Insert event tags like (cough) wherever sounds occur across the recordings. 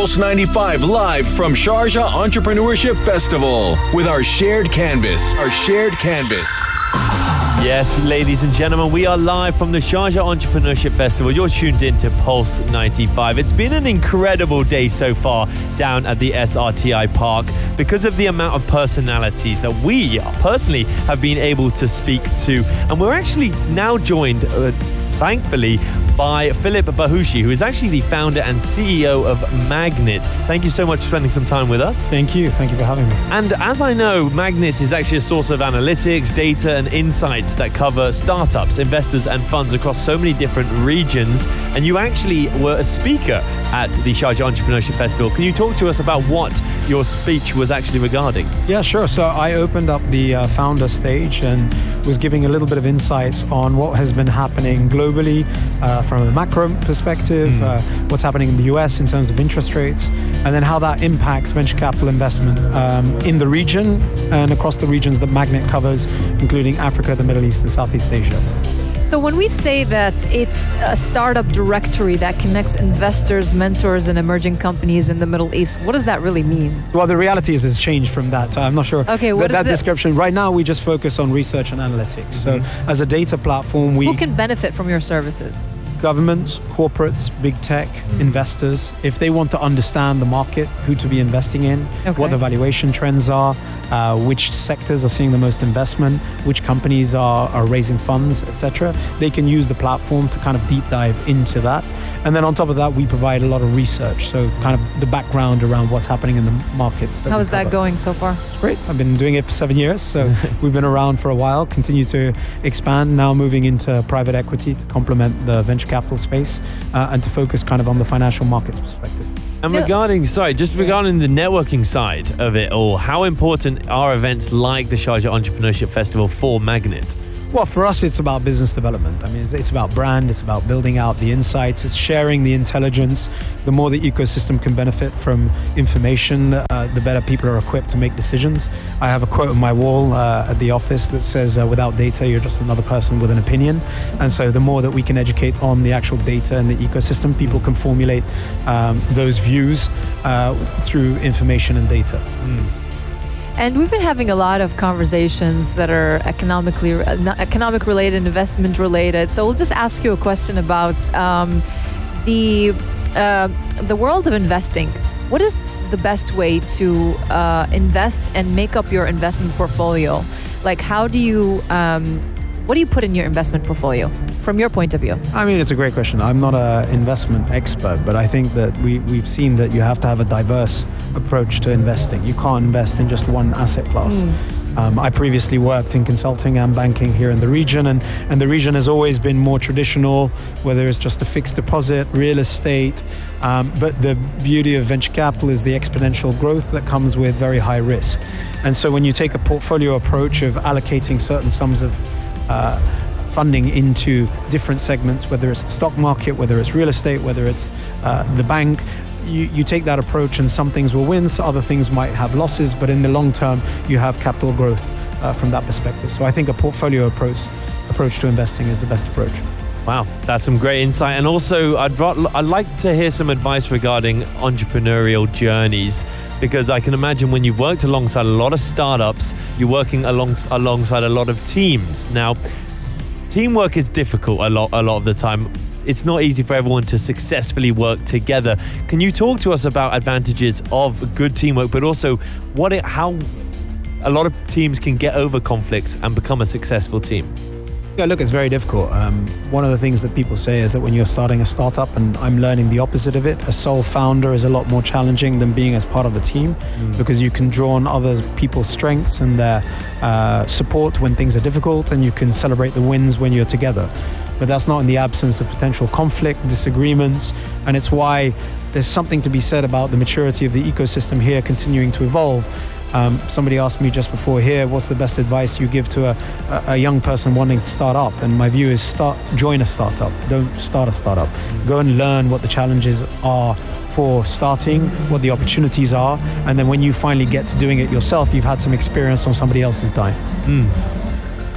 Pulse 95 live from Sharjah Entrepreneurship Festival with our shared canvas. Our shared canvas. Yes, ladies and gentlemen, we are live from the Sharjah Entrepreneurship Festival. You're tuned in to Pulse 95. It's been an incredible day so far down at the SRTI Park because of the amount of personalities that we personally have been able to speak to. And we're actually now joined. Uh, thankfully, by Philip Bahoshy, who is actually the founder and CEO of MAGNiTT. Thank you so much for spending some time with us. Thank you. Thank you for having me. And as I know, MAGNiTT is actually a source of analytics, data, and insights that cover startups, investors, and funds across so many different regions. And you actually were a speaker at the Sharjah Entrepreneurship Festival. Can you talk to us about what your speech was actually regarding? Yeah, sure. So I opened up the uh, founder stage and was giving a little bit of insights on what has been happening globally uh, from a macro perspective, mm. uh, what's happening in the US in terms of interest rates, and then how that impacts venture capital investment um, in the region and across the regions that MAGNiTT covers, including Africa, the Middle East, and Southeast Asia. So, when we say that it's a startup directory that connects investors, mentors, and emerging companies in the Middle East, what does that really mean? Well, the reality is it's changed from that. So, I'm not sure. Okay, what that, that description. Right now, we just focus on research and analytics. So, mm-hmm. as a data platform, we. Who can benefit from your services? Governments, corporates, big tech, mm. investors, if they want to understand the market, who to be investing in, okay. what the valuation trends are, uh, which sectors are seeing the most investment, which companies are, are raising funds, etc., they can use the platform to kind of deep dive into that. And then on top of that, we provide a lot of research, so kind of the background around what's happening in the markets. How is that going so far? It's great. I've been doing it for seven years, so (laughs) we've been around for a while, continue to expand, now moving into private equity to complement the venture capital space uh, and to focus kind of on the financial markets perspective. And regarding, sorry, just regarding the networking side of it all, how important are events like the Sharjah Entrepreneurship Festival for MAGNiTT? Well, for us, it's about business development. I mean, it's, it's, about brand, it's about building out the insights, it's sharing the intelligence. The more the ecosystem can benefit from information, uh, the better people are equipped to make decisions. I have a quote on my wall uh, at the office that says, uh, without data, you're just another person with an opinion. And so the more that we can educate on the actual data and the ecosystem, people can formulate um, those views uh, through information and data. Mm. And we've been having a lot of conversations that are economically economic related, investment related. So we'll just ask you a question about um, the uh, the world of investing. What is the best way to uh, invest and make up your investment portfolio? Like, how do you um, what do you put in your investment portfolio from your point of view? I mean, it's a great question. I'm not an investment expert, but I think that we, we've seen that you have to have a diverse approach to investing. You can't invest in just one asset class. Mm. Um, I previously worked in consulting and banking here in the region, and, and the region has always been more traditional, whether it's just a fixed deposit, real estate. Um, but the beauty of venture capital is the exponential growth that comes with very high risk. And so when you take a portfolio approach of allocating certain sums of uh, funding into different segments, whether it's the stock market, whether it's real estate, whether it's uh, the bank. You, you take that approach, and some things will win, so other things might have losses, but in the long term, you have capital growth uh, from that perspective. So I think a portfolio approach approach to investing is the best approach. Wow, that's some great insight. And also, I'd, I'd like to hear some advice regarding entrepreneurial journeys because I can imagine when you've worked alongside a lot of startups, you're working along, alongside a lot of teams. Now, teamwork is difficult a lot, a lot of the time. It's not easy for everyone to successfully work together. Can you talk to us about advantages of good teamwork, but also what it, how a lot of teams can get over conflicts and become a successful team? Yeah, look, it's very difficult. Um, one of the things that people say is that when you're starting a startup, and I'm learning the opposite of it, a sole founder is a lot more challenging than being as part of a team mm. because you can draw on other people's strengths and their uh, support when things are difficult, and you can celebrate the wins when you're together. But that's not in the absence of potential conflict, disagreements, and it's why there's something to be said about the maturity of the ecosystem here continuing to evolve um, somebody asked me just before here, what's the best advice you give to a, a, young person wanting to start up? And my view is start, join a startup. Don't start a startup. Go and learn what the challenges are for starting, what the opportunities are, and then when you finally get to doing it yourself, you've had some experience on somebody else's dime. Mm.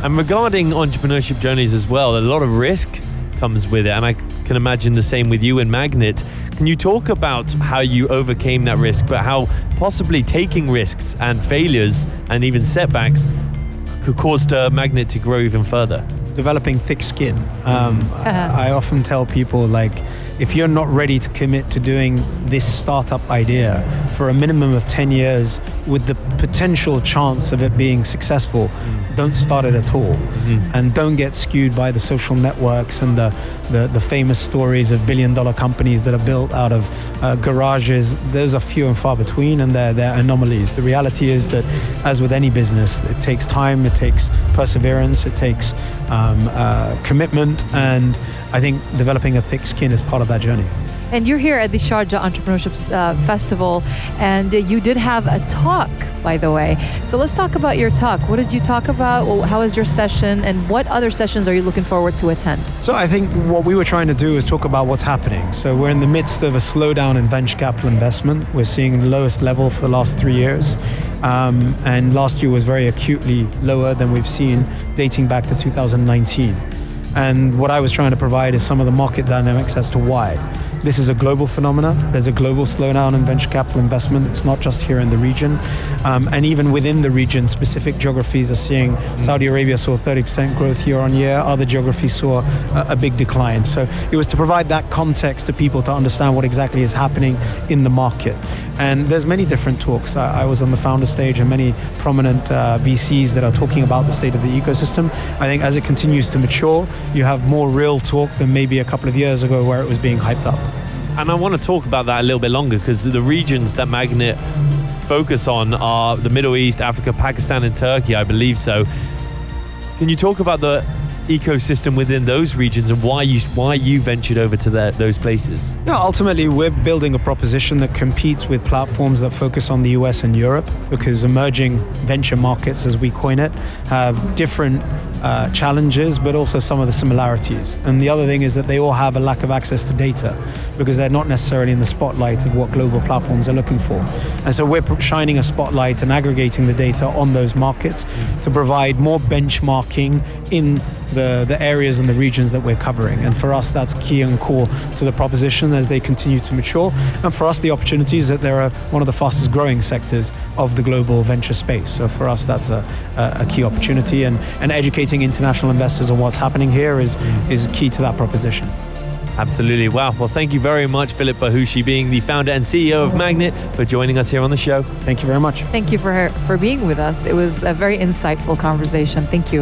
And regarding entrepreneurship journeys as well, a lot of risk comes with it, and I can imagine the same with you and MAGNiTT. Can you talk about how you overcame that risk, but how possibly taking risks and failures and even setbacks could cause MAGNiTT to grow even further? Developing thick skin. Um, I, I often tell people like, if you're not ready to commit to doing this startup idea for a minimum of 10 years with the potential chance of it being successful, mm. don't start it at all. Mm-hmm. And don't get skewed by the social networks and the, the, the famous stories of billion dollar companies that are built out of uh, garages. Those are few and far between and they're, they're anomalies. The reality is that, as with any business, it takes time, it takes perseverance, it takes uh, um, uh, commitment, and I think developing a thick skin is part of that journey. And you're here at the Sharjah Entrepreneurship uh, Festival, and you did have a talk, by the way. So let's talk about your talk. What did you talk about? Well, How was your session? And what other sessions are you looking forward to attend? So I think what we were trying to do is talk about what's happening. So we're in the midst of a slowdown in venture capital investment. We're seeing the lowest level for the last three years. Um, and last year was very acutely lower than we've seen dating back to 2019. And what I was trying to provide is some of the market dynamics as to why. This is a global phenomenon. There's a global slowdown in venture capital investment. It's not just here in the region. Um, and even within the region, specific geographies are seeing Saudi Arabia saw 30% growth year on year. Other geographies saw a, a big decline. So it was to provide that context to people to understand what exactly is happening in the market. And there's many different talks. I, I was on the founder stage and many prominent uh, VCs that are talking about the state of the ecosystem. I think as it continues to mature, you have more real talk than maybe a couple of years ago where it was being hyped up. And I want to talk about that a little bit longer because the regions that MAGNiTT focus on are the Middle East, Africa, Pakistan, and Turkey, I believe so. Can you talk about the ecosystem within those regions and why you why you ventured over to those places? Yeah, ultimately, we're building a proposition that competes with platforms that focus on the US and Europe because emerging venture markets, as we coin it, have different uh, challenges but also some of the similarities. And the other thing is that they all have a lack of access to data because they're not necessarily in the spotlight of what global platforms are looking for. And so we're shining a spotlight and aggregating the data on those markets to provide more benchmarking in the, the areas and the regions that we're covering. And for us, that's key and core to the proposition as they continue to mature. And for us, the opportunity is that they're one of the fastest growing sectors of the global venture space. So for us, that's a, a, a key opportunity. And, and educating international investors on what's happening here is, is key to that proposition. Absolutely. Wow. Well, thank you very much, Philip Bahoshy, being the founder and CEO of MAGNiTT, for joining us here on the show. Thank you very much. Thank you for, for being with us. It was a very insightful conversation. Thank you.